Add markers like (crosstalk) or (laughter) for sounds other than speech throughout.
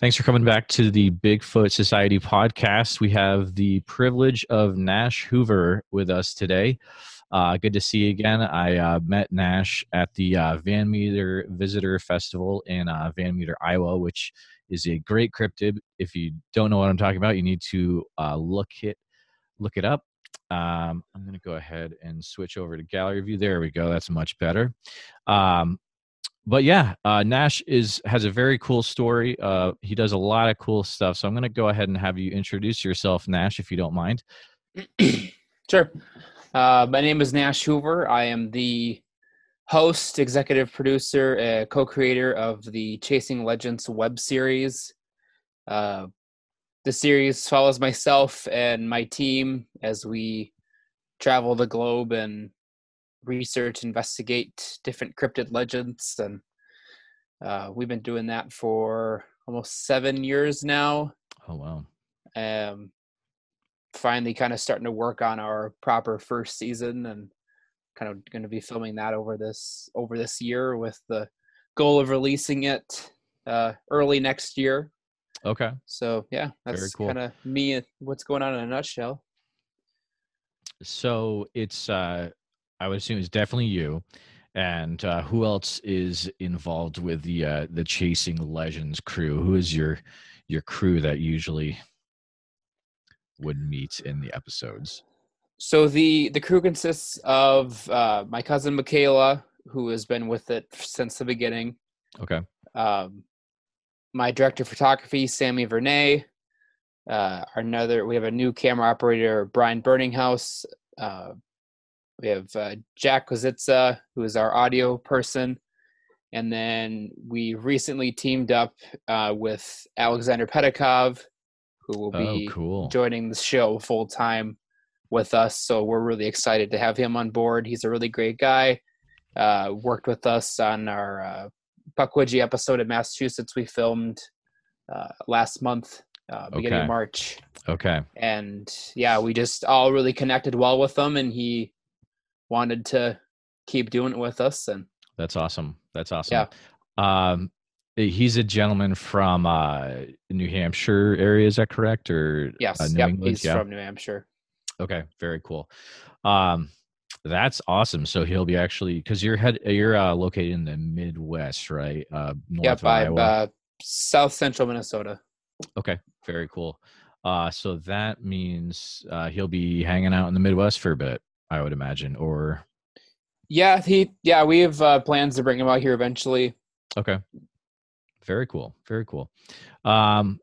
Thanks for coming back to the Bigfoot Society podcast. We have the privilege of Nash Hoover with us today. Uh, good to see you again. I uh, met Nash at the uh, Van Meter Visitor Festival in uh, Van Meter, Iowa, which is a great cryptid. If you don't know what I'm talking about, you need to uh, look it look it up. Um, I'm going to go ahead and switch over to gallery view. There we go. That's much better. Um, but yeah, uh, Nash is has a very cool story. Uh, he does a lot of cool stuff. So I'm going to go ahead and have you introduce yourself, Nash, if you don't mind. (clears throat) sure. Uh, my name is Nash Hoover. I am the host, executive producer, uh, co-creator of the Chasing Legends web series. Uh, the series follows myself and my team as we travel the globe and research, investigate different cryptid legends, and uh, we've been doing that for almost seven years now. Oh wow! Um, finally, kind of starting to work on our proper first season, and kind of going to be filming that over this over this year with the goal of releasing it uh, early next year. Okay. So yeah, that's cool. kind of me. What's going on in a nutshell. So it's, uh, I would assume it's definitely you. And uh, who else is involved with the uh, the Chasing Legends crew? Who is your your crew that usually would meet in the episodes? So the the crew consists of uh, my cousin Michaela, who has been with it since the beginning. Okay. Um, my director of photography, Sammy Vernay. Uh, another, we have a new camera operator, Brian Burninghouse. Uh, we have uh, Jack Kozitsa, who is our audio person. And then we recently teamed up uh, with Alexander Pedikov, who will be oh, cool. joining the show full time with us. So we're really excited to have him on board. He's a really great guy. Uh, worked with us on our uh, Pukwudgie episode in Massachusetts we filmed uh, last month, uh, beginning okay. of March. Okay. And yeah, we just all really connected well with him, and he wanted to keep doing it with us. And that's awesome. That's awesome. Yeah. Um, he's a gentleman from uh, New Hampshire area. Is that correct? Or yes, uh, New yep, England? he's yeah. from New Hampshire. Okay, very cool. Um, that's awesome. So he'll be actually because you're head you're uh, located in the Midwest, right? Uh, north yep, by uh, South Central Minnesota. Okay, very cool. Uh, so that means uh, he'll be hanging out in the Midwest for a bit, I would imagine, or yeah, he yeah we have uh, plans to bring him out here eventually. Okay, very cool, very cool. Um,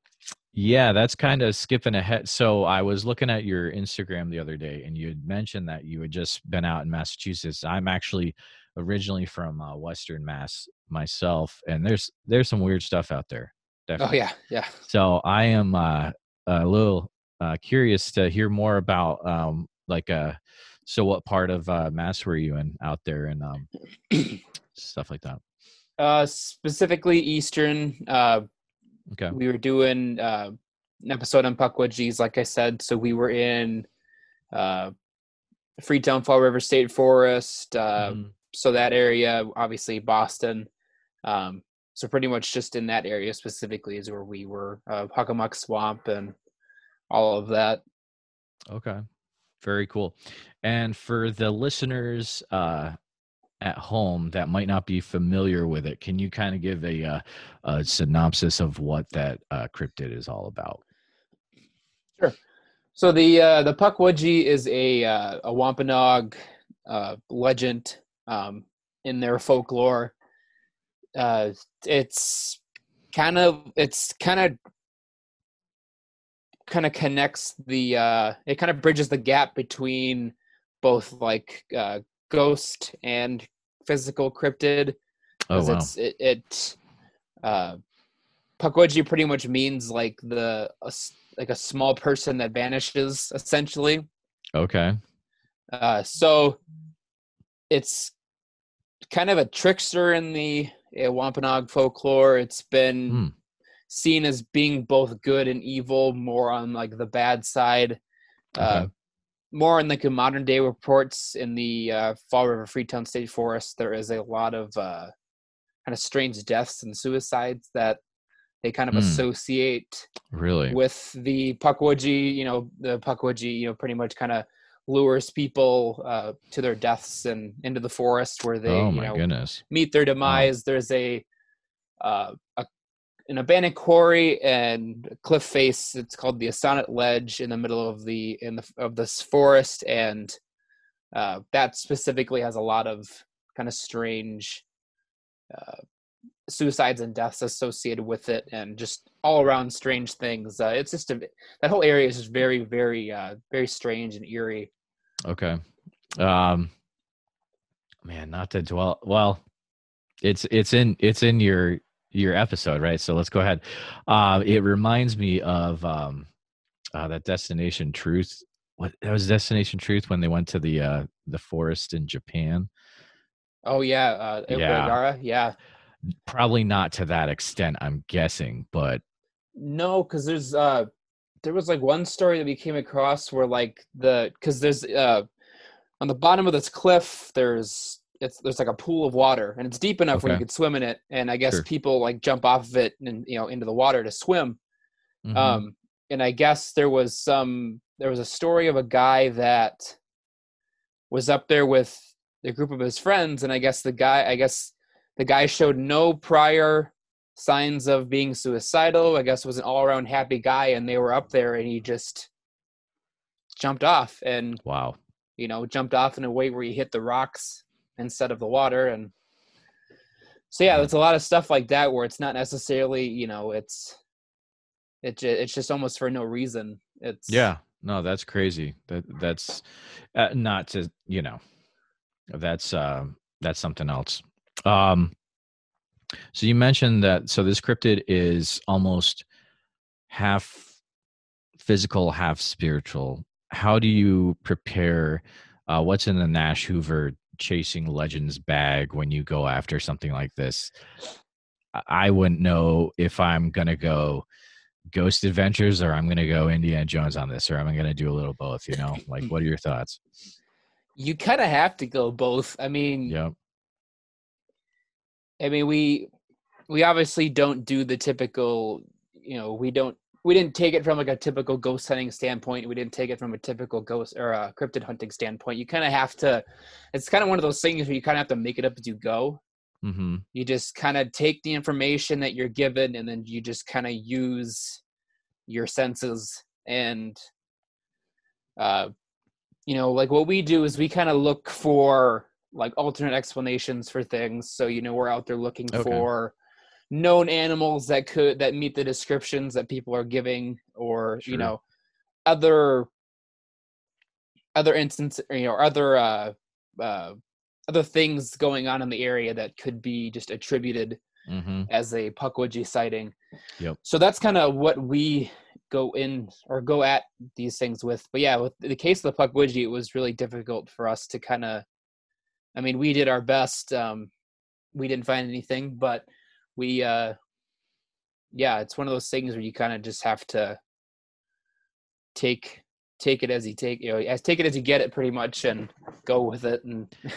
yeah, that's kind of skipping ahead. So I was looking at your Instagram the other day, and you had mentioned that you had just been out in Massachusetts. I'm actually originally from uh, Western Mass myself, and there's there's some weird stuff out there. Oh, definitely. Oh yeah, yeah. So I am uh, a little uh, curious to hear more about um, like uh, so what part of uh, Mass were you in out there and um, (clears throat) stuff like that? Uh, specifically Eastern. Uh, Okay. We were doing uh, an episode on Pukwudgies, like I said. So we were in uh, Freetown Fall River State Forest. Uh, mm. So that area, obviously Boston. Um, so pretty much just in that area specifically is where we were. Uh, Hockomock Swamp and all of that. Okay. Very cool. And for the listeners uh, at home that might not be familiar with it, can you kind of give a, uh, a synopsis of what that uh, cryptid is all about? Sure. So the uh, the Pukwudgie is a uh, a Wampanoag uh, legend um, in their folklore. Uh, it's kind of it's kind of kind of connects the uh, it kind of bridges the gap between both like uh, ghost and physical cryptid. Oh wow! It's, it, it uh, Pukwudgie pretty much means like the a, like a small person that vanishes, essentially. Okay. Uh, so it's kind of a trickster in the uh, Wampanoag folklore. It's been hmm. Seen as being both good and evil, more on like the bad side. Uh, okay. More in like the modern day reports in the uh, Fall River Freetown State Forest, there is a lot of uh, kind of strange deaths and suicides that they kind of Hmm. associate Really? with the Pukwudgie. You know, the Pukwudgie, you know, pretty much kind of lures people uh, to their deaths and into the forest where they, oh you know, goodness. meet their demise. There's a, uh, a an abandoned quarry and cliff face. It's called the Assonet Ledge in the middle of the in the of this forest, and uh, that specifically has a lot of kind of strange uh, suicides and deaths associated with it, and just all around strange things. Uh, it's just a that whole area is just very, very, uh, very strange and eerie. Okay. Um man, not to dwell well, it's it's in it's in your your episode, right? So let's go ahead. Uh it reminds me of um uh that Destination Truth. What that was Destination Truth when they went to the uh the forest in Japan. Oh yeah, uh, Yeah. Yeah. Probably not to that extent, I'm guessing, but No, because there's uh there was like one story that we came across where like the because there's uh on the bottom of this cliff there's it's there's like a pool of water and it's deep enough where you could swim in it and I guess Sure. people like jump off of it and you know into the water to swim. mhm. Um and I guess there was some there was a story of a guy that was up there with a group of his friends and I guess the guy I guess the guy showed no prior signs of being suicidal. I guess was an all around happy guy and they were up there and he just jumped off and wow. you know jumped off in a way where he hit the rocks instead of the water and so yeah there's a lot of stuff like that where it's not necessarily you know it's it, it's just almost for no reason it's Yeah, no, that's crazy. That that's uh, not to you know, that's uh, that's something else. Um, so you mentioned that. So this cryptid is almost half physical, half spiritual. How do you prepare? Uh, what's in the Nash Hoover chasing legends bag when you go after something like this? I- wouldn't know if I'm gonna go Ghost Adventures or I'm gonna go Indiana Jones on this, or I'm gonna do a little both. You know, like (laughs) what are your thoughts? you kind of have to go both i mean Yep. i mean we we obviously don't do the typical you know we don't we didn't take it from like a typical ghost hunting standpoint we didn't take it from a typical ghost or a cryptid hunting standpoint you kind of have to it's kind of one of those things where you kind of have to make it up as you go Mm-hmm. you just kind of take the information that you're given and then you just kind of use your senses and uh you know like what we do is we kind of look for like alternate explanations for things so you know we're out there looking Okay. for known animals that could that meet the descriptions that people are giving or Sure. you know other other instance you know other uh uh other things going on in the area that could be just attributed Mm-hmm. as a Pukwudgie sighting. Yep. So that's kind of what we go in or go at these things with. But yeah, with the case of the Pukwudgie, it was really difficult for us to kind of. I mean, we did our best. Um, we didn't find anything, but we. uh Yeah, it's one of those things where you kind of just have to take take it as you take you know as take it as you get it pretty much and go with it and (laughs)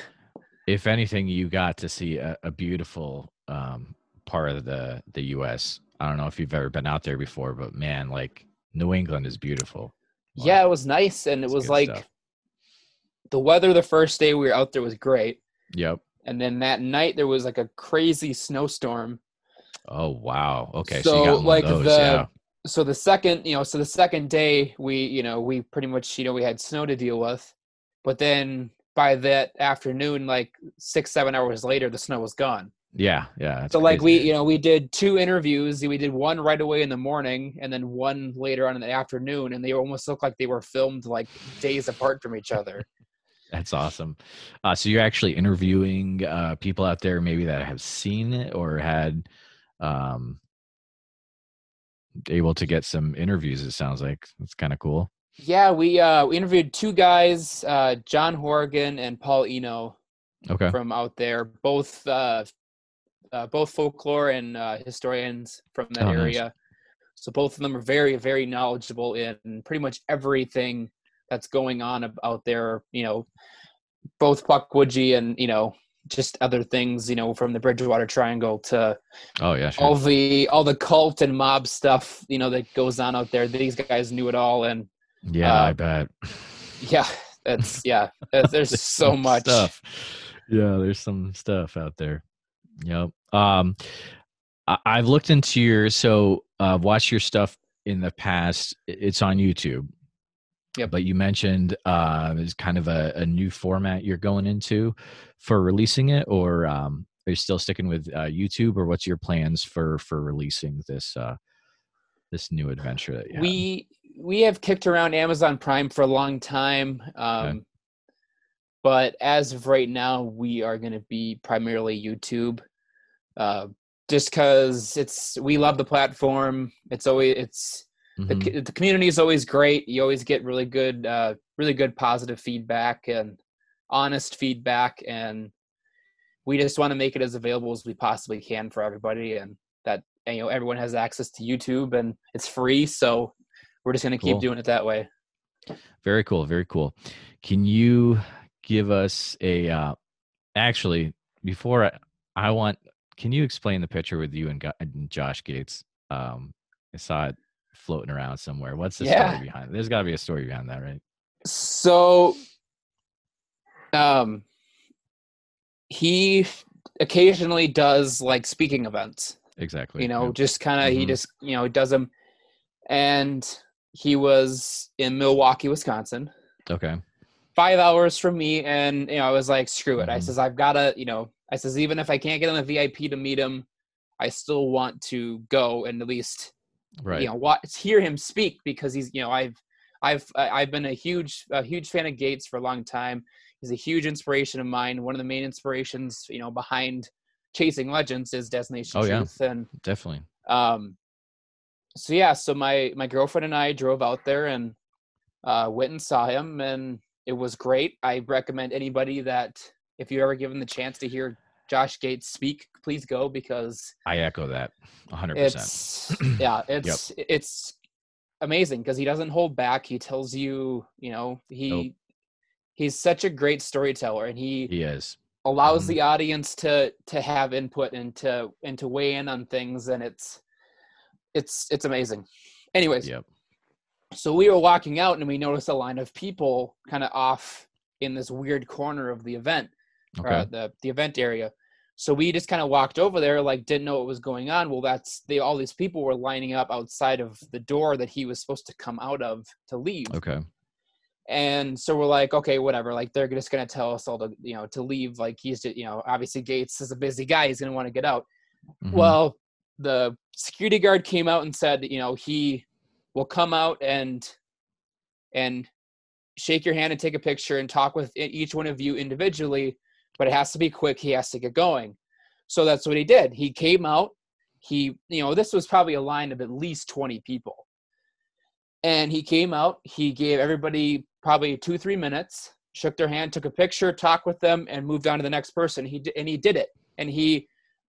If anything, you got to see a, a beautiful um, part of the the U.S. I don't know if you've ever been out there before, but man, like New England is beautiful. Wow. yeah it was nice and it That's was like stuff. the weather the first day we were out there was great Yep. and then that night there was like a crazy snowstorm Oh wow. Okay. So, So, you got one like, those. the- yeah. so the second you know so the second day we you know we pretty much you know we had snow to deal with but then by that afternoon like six seven hours later the snow was gone Yeah. Yeah. so like we you know we did two interviews we did one right away in the morning and then one later on in the afternoon and they almost looked like they were filmed like days apart from each other (laughs) That's awesome. Uh, so you're actually interviewing uh, people out there, maybe that have seen it or had um, able to get some interviews. It sounds like it's kind of cool. Yeah, we uh we interviewed two guys, uh John Horgan and Paul Eno Okay. from out there, both uh, uh both folklore and uh historians from that Oh, nice. area. So both of them are very very knowledgeable in pretty much everything that's going on out there, you know, both Pukwudgie and, you know, just other things, you know, from the Bridgewater Triangle to Oh yeah, sure. all the all the cult and mob stuff, you know, that goes on out there. These guys knew it all, and yeah, uh, I bet. (laughs) yeah, that's yeah. There's, there's so much. stuff. Yeah, there's some stuff out there. Yep. Um, I- I've looked into your so uh, watched your stuff in the past. It's on YouTube. Yep. But you mentioned uh, kind of a, a new format you're going into for releasing it, or um, are you still sticking with uh, YouTube, or what's your plans for for releasing this uh, this new adventure that you have? we we have kicked around Amazon Prime for a long time, um, but as of right now, we are going to be primarily YouTube, uh, just because it's we love the platform. It's always it's the, Mhm. co- the community is always great. You always get really good, uh, really good positive feedback and honest feedback, and we just want to make it as available as we possibly can for everybody, and that and, you know everyone has access to YouTube and it's free. So we're just going to keep doing it that way. Very cool. Very cool. Can you give us a uh actually before I, I want can you explain the picture with you and, and Josh Gates? Um I saw it floating around somewhere. What's the Yeah. story behind it? There's got to be a story behind that, right? So, um, he occasionally does like speaking events. Exactly. you know just kind of he Mhm. just you know does them and he was in milwaukee wisconsin Okay. five hours from me and you know i was like screw it i Mhm. says i've gotta you know i says even if i can't get on the vip to meet him i still want to go and at least Right. you know watch hear him speak because he's you know i've i've i've been a huge a huge fan of gates for a long time he's a huge inspiration of mine one of the main inspirations you know behind chasing legends is destination Oh, yeah. and Definitely. um so yeah so my my girlfriend and i drove out there and uh went and saw him and it was great i recommend anybody that if you're ever given the chance to hear josh gates speak please go because I echo that 100%. it's yeah (clears throat) it's it's amazing because he doesn't hold back he tells you you know he Nope. he's such a great storyteller and he he is. allows Mhm. the audience to to have input and to and to weigh in on things and it's it's it's amazing anyways Yep. so we were walking out and we noticed a line of people kind of off in this weird corner of the event Okay. uh, the the event area. So we just kind of walked over there like didn't know what was going on. Well that's they all these people were lining up outside of the door that he was supposed to come out of to leave. Okay. and so we're like okay whatever. Like they're just gonna tell us all to you know to leave. Like he's just you know obviously gates is a busy guy. He's gonna want to get out. Mhm. well the security guard came out and said you know he will come out and and shake your hand and take a picture and talk with each one of you individually but it has to be quick. He has to get going. So that's what he did. He came out. He you know this was probably a line of at least 20 people. And he came out. He gave everybody probably two three minutes shook their hand took a picture talked with them and moved on to the next person. He did and he did it. And he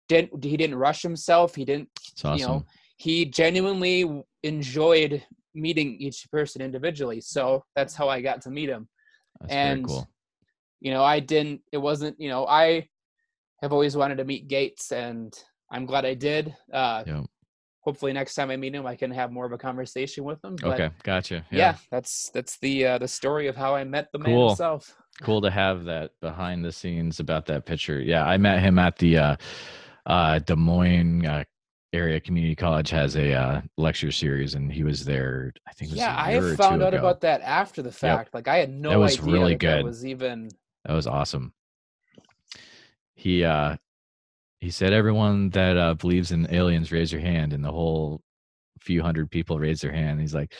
didn't he didn't rush himself. He didn't awesome. you know he genuinely enjoyed meeting each person individually. So that's how i got to meet him. That's and very cool. You know i didn't it wasn't you know i have always wanted to meet gates and i'm glad i did uh Yep. hopefully next time i meet him i can have more of a conversation with him but Okay. Gotcha. yeah. that's that's the uh the story of how i met the man himself cool to have that behind the scenes about that picture. Yeah, I met him at the uh, uh, Des Moines uh, area community college has a uh, lecture series, and he was there. I think it was yeah i found out ago. about that after the fact like i had no was idea really that, that good. was even That was awesome. He uh, he said, "Everyone that uh, believes in aliens, raise your hand," and the whole few hundred people raised their hand. He's like,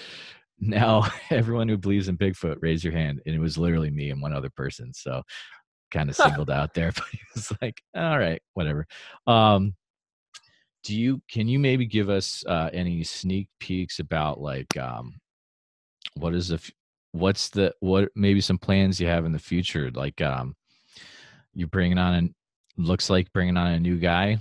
"Now, (laughs) everyone who believes in Bigfoot, raise your hand," and it was literally me and one other person. So kind of singled out there, (laughs) but he was like, "All right, whatever." Um, do you can you maybe give us uh, any sneak peeks about like um, what is the f- what's the what maybe some plans you have in the future like um you bringing on an looks like bringing on a new guy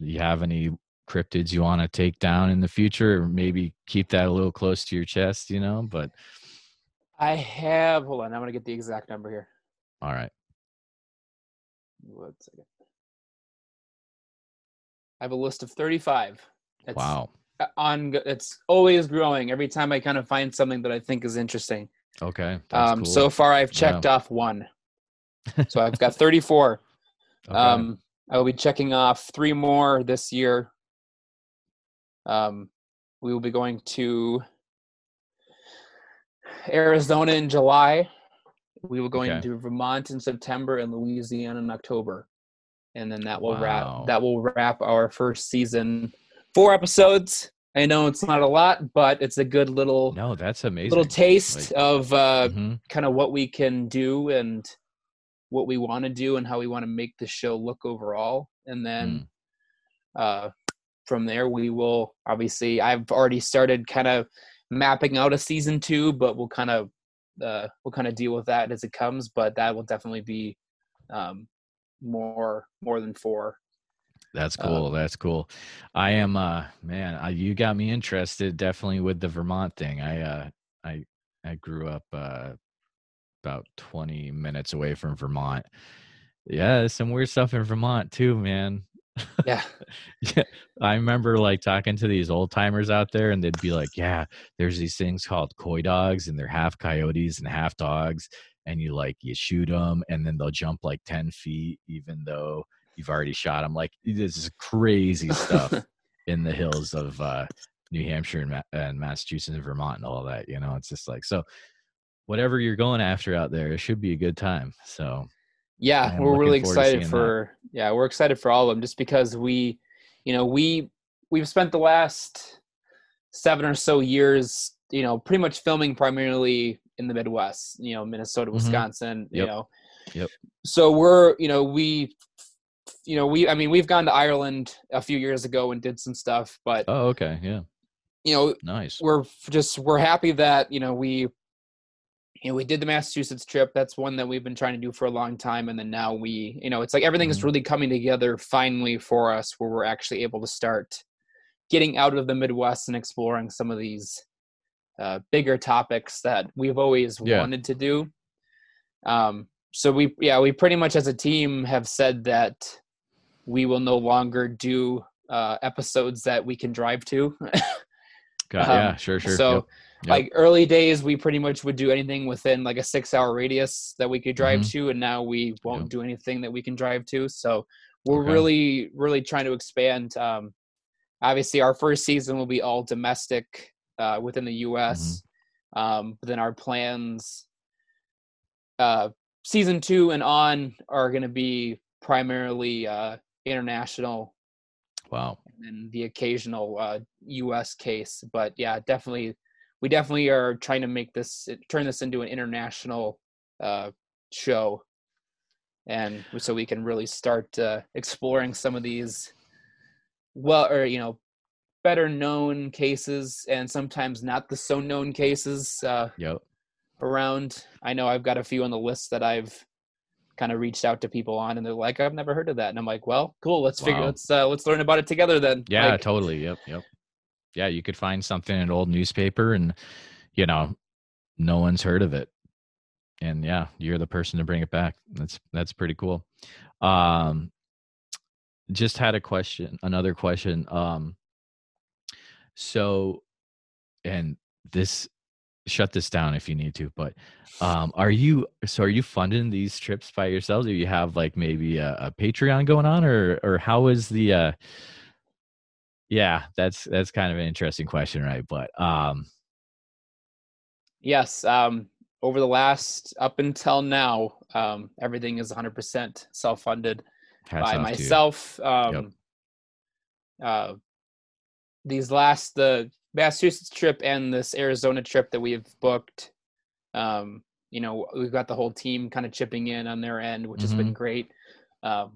do you have any cryptids you want to take down in the future or maybe keep that a little close to your chest you know but i have hold on i'm gonna get the exact number here all right One second. I have a list of 35. It's wow. On it's always growing every time I kind of find something that I think is interesting. Okay. Um, cool. So far, I've checked yeah. off one. So I've got 34. (laughs) okay. Um, I will be checking off three more this year. Um, we will be going to Arizona in July. We will going okay. to Vermont in September and Louisiana in October, and then that will wow. wrap that will wrap our first season. Four episodes. I know it's not a lot, but it's a good little no. That's amazing. Little taste like, of uh, mm-hmm. kind of what we can do and what we want to do and how we want to make the show look overall, and then mm. uh, from there we will obviously. I've already started kind of mapping out a season two, but we'll kind of uh, we'll kind of deal with that as it comes. But that will definitely be um, more more than four. That's uh, cool. That's cool. I am uh man, I, you got me interested definitely with the Vermont thing. I uh I I grew up uh about 20 minutes away from Vermont. Yeah, some weird stuff in Vermont too, man. Yeah. (laughs) yeah. I remember like talking to these old timers out there and they'd be like, Yeah, there's these things called coy dogs and they're half coyotes and half dogs. And you like, you shoot them and then they'll jump like 10 feet, even though you've already shot them. Like, this is crazy stuff (laughs) in the hills of uh, New Hampshire and, Ma- and Massachusetts and Vermont and all that. You know, it's just like, so whatever you're going after out there, it should be a good time. So, yeah, we're really excited for that. yeah, we're excited for all of them just because we, you know, we we've spent the last seven or so years, you know, pretty much filming primarily in the Midwest, you know, Minnesota, mm-hmm. Wisconsin, mm-hmm. yep. you know. Yep. So we're, you know, we you know, we I mean, we've gone to Ireland a few years ago and did some stuff, but Oh, okay. Yeah. You know, nice. We're just we're happy that, you know, we you know, we did the Massachusetts trip. That's one that we've been trying to do for a long time. And then now we, you know, it's like everything is mm-hmm. really coming together finally for us where we're actually able to start getting out of the Midwest and exploring some of these uh, bigger topics that we've always yeah. wanted to do. Um, so we, yeah, we pretty much as a team have said that we will no longer do uh, episodes that we can drive to. Got, um, yeah, sure, sure. So, yep Yep. Like early days, we pretty much would do anything within like a six hour radius that we could drive mm-hmm. to, and now we won't yep. do anything that we can drive to. So we're okay. really, really trying to expand. Um, obviously, our first season will be all domestic uh, within the U.S. Mm-hmm. Um, but then our plans, uh, season two and on, are going to be primarily uh, international. Wow. And the occasional uh, U.S. case, but yeah, definitely we definitely are trying to make this turn this into an international uh, show and so we can really start uh, exploring some of these well or you know better known cases and sometimes not the so known cases uh, yep. around i know i've got a few on the list that i've kind of reached out to people on and they're like i've never heard of that and i'm like well cool let's wow. figure let's uh, let's learn about it together then yeah like, totally yep yep yeah, you could find something in an old newspaper and, you know, no one's heard of it. And yeah, you're the person to bring it back. That's that's pretty cool. Um just had a question, another question. Um so and this shut this down if you need to, but um are you so are you funding these trips by yourselves? Do you have like maybe a, a Patreon going on or or how is the uh yeah that's that's kind of an interesting question right but um yes um over the last up until now um everything is 100% self-funded by myself um yep. uh these last the massachusetts trip and this arizona trip that we have booked um you know we've got the whole team kind of chipping in on their end which mm-hmm. has been mm-hmm. great um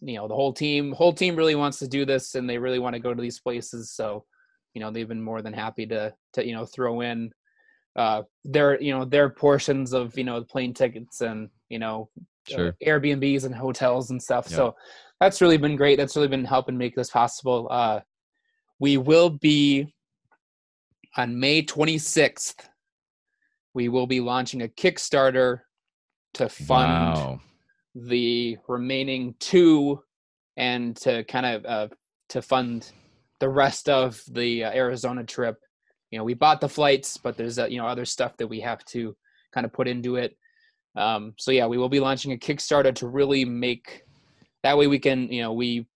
you know the whole team whole team really wants to do this and they really want to go to these places so you know they've been more than happy to to you know throw in uh their you know their portions of you know the plane tickets and you know uh, sure. uh, airbnbs and hotels and stuff yeah. so that's really been great that's really been helping make this possible uh we will be on may 26th we will be launching a kickstarter to fund wow the remaining two and to kind of uh, to fund the rest of the uh, Arizona trip. You know, we bought the flights, but there's uh, you know other stuff that we have to kind of put into it. Um, so yeah, we will be launching a Kickstarter to really make that way we can you know we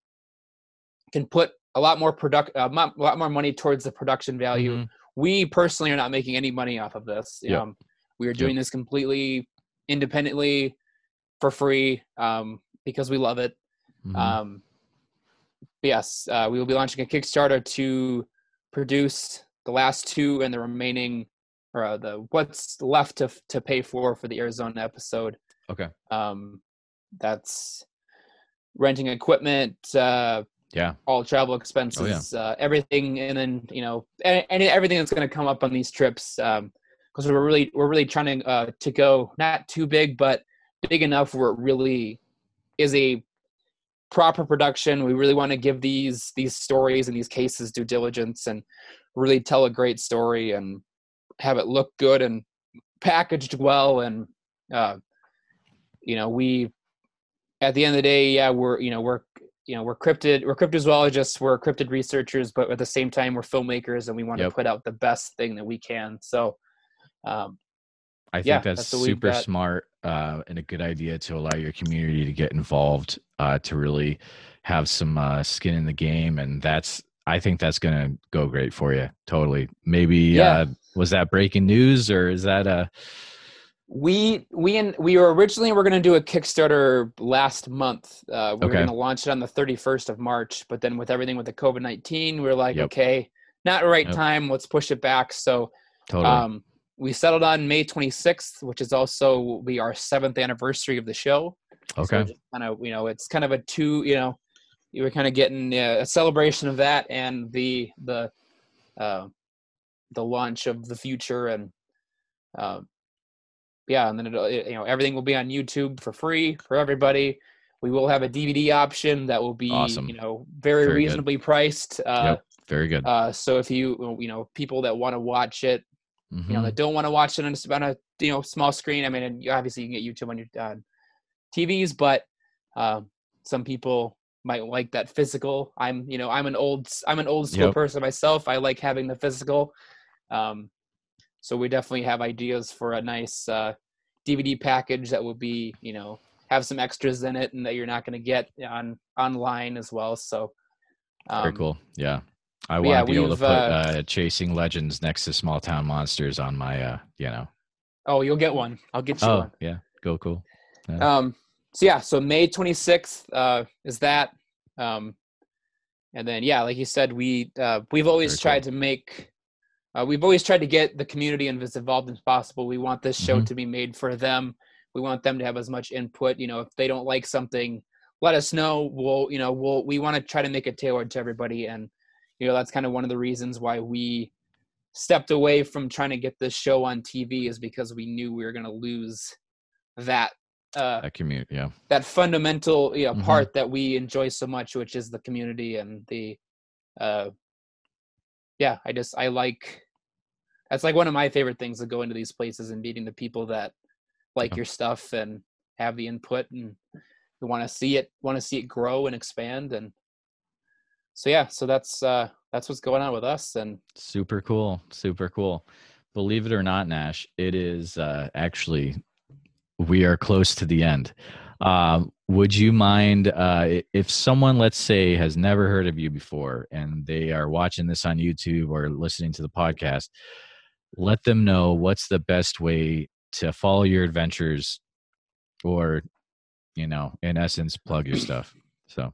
can put a lot more product a lot more money towards the production value. Mm-hmm. We personally are not making any money off of this. Yep. Um, we are doing yep. this completely independently for free um, because we love it. Mm-hmm. Um, yes, uh, we will be launching a Kickstarter to produce the last two and the remaining, or uh, the what's left to to pay for for the Arizona episode. Okay. Um, that's renting equipment. Uh, yeah. All travel expenses, oh, yeah. uh, everything, and then you know, and, and everything that's going to come up on these trips. Um, because we're really we're really trying to uh, to go not too big, but big enough where it really is a proper production. We really want to give these these stories and these cases due diligence and really tell a great story and have it look good and packaged well and uh, you know we at the end of the day yeah we're you know we're you know we're cryptid we're cryptozoologists we're cryptid researchers but at the same time we're filmmakers and we want yep. to put out the best thing that we can so um, I think yeah, that's, that's super smart uh, and a good idea to allow your community to get involved, uh, to really have some uh, skin in the game, and that's I think that's going to go great for you. Totally. Maybe yeah. Uh, was that breaking news or is that a we we and we were originally we're going to do a Kickstarter last month. Uh, we okay. were going to launch it on the 31st of March, but then with everything with the COVID 19, we are like, yep. okay, not the right yep. time. Let's push it back. So, totally. um, we settled on May 26th, which is also will be our seventh anniversary of the show. Okay. So kind of, you know, it's kind of a two, you know, you were kind of getting a celebration of that and the the uh, the launch of the future and uh, yeah, and then it, you know everything will be on YouTube for free for everybody. We will have a DVD option that will be awesome. you know very, very reasonably good. priced. Uh, yep. Very good. Uh, so if you you know people that want to watch it mm-hmm. you know that mm-hmm. don't want to watch it on a, on a you know small screen. I mean, obviously you can get YouTube on your uh, TVs, but uh, some people might like that physical. I'm you know I'm an old I'm an old school yep. person myself. I like having the physical. Um, so we definitely have ideas for a nice uh, DVD package that will be you know have some extras in it and that you're not going to get on online as well. So um, very cool. Yeah. I want to yeah, be able to put uh, uh, Chasing Legends next to Small Town Monsters on my, uh, you know. Oh, you'll get one. I'll get you oh, one. yeah. Go cool. Yeah. Um. So yeah. So May 26th uh, is that. Um, and then yeah, like you said, we uh, we've always Very tried cool. to make. Uh, we've always tried to get the community as involved as possible. We want this show mm-hmm. to be made for them. We want them to have as much input. You know, if they don't like something, let us know. We'll, you know, we'll we want to try to make it tailored to everybody and you know that's kind of one of the reasons why we stepped away from trying to get this show on TV is because we knew we were going to lose that uh that community yeah that fundamental you know mm-hmm. part that we enjoy so much which is the community and the uh yeah i just i like that's like one of my favorite things to go into these places and meeting the people that like your stuff and have the input and want to see it want to see it grow and expand and so yeah, so that's uh, that's what's going on with us, and super cool, super cool. Believe it or not, Nash, it is uh, actually we are close to the end. Uh, would you mind uh, if someone, let's say, has never heard of you before and they are watching this on YouTube or listening to the podcast, let them know what's the best way to follow your adventures or, you know, in essence, plug your stuff. So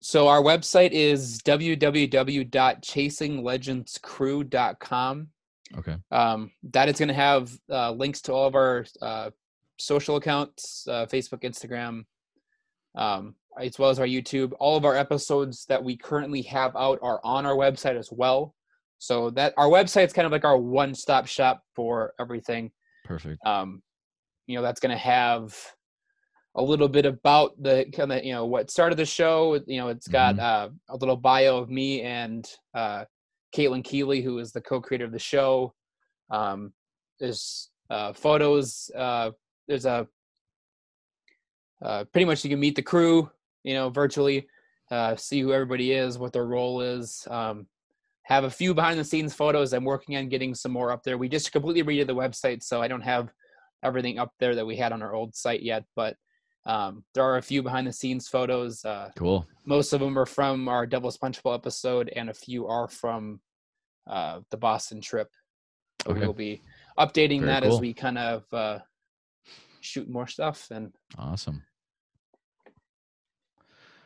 so our website is www.chasinglegendscrew.com. Okay. Um, that is going to have uh, links to all of our uh, social accounts, uh, Facebook, Instagram, um, as well as our YouTube. All of our episodes that we currently have out are on our website as well. So that our website is kind of like our one-stop shop for everything. Perfect. Um, you know, that's going to have a little bit about the kind of you know what started the show. You know, it's got mm-hmm. uh, a little bio of me and uh, Caitlin Keeley, who is the co-creator of the show. Um, there's uh, photos. There's a uh, pretty much you can meet the crew, you know, virtually, uh, see who everybody is, what their role is. Um, have a few behind the scenes photos. I'm working on getting some more up there. We just completely redid the website, so I don't have everything up there that we had on our old site yet, but um, there are a few behind the scenes photos. Uh, cool. Most of them are from our Devil's Punchbowl episode, and a few are from uh, the Boston trip. Okay. We'll be updating Very that cool. as we kind of uh, shoot more stuff. And awesome.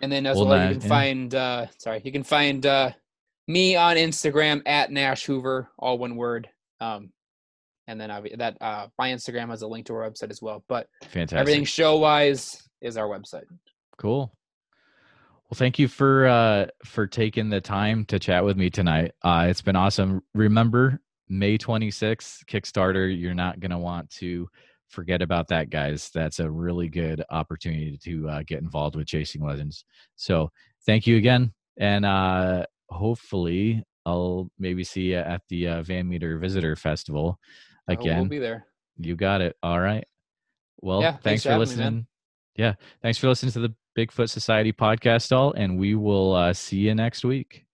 And then as well, well you can yeah. find uh, sorry, you can find uh, me on Instagram at Nash Hoover, all one word. Um, and then I, that uh, my Instagram has a link to our website as well. But fantastic. Everything show wise is our website. Cool. Well, thank you for uh, for taking the time to chat with me tonight. Uh, it's been awesome. Remember, May 26th Kickstarter. You're not going to want to forget about that, guys. That's a really good opportunity to uh, get involved with Chasing Legends. So, thank you again, and uh, hopefully, I'll maybe see you at the uh, Van Meter Visitor Festival again. We'll be there. You got it. All right. Well, yeah, thanks, thanks for listening. Me, yeah, thanks for listening to the Bigfoot Society podcast, all, and we will uh, see you next week.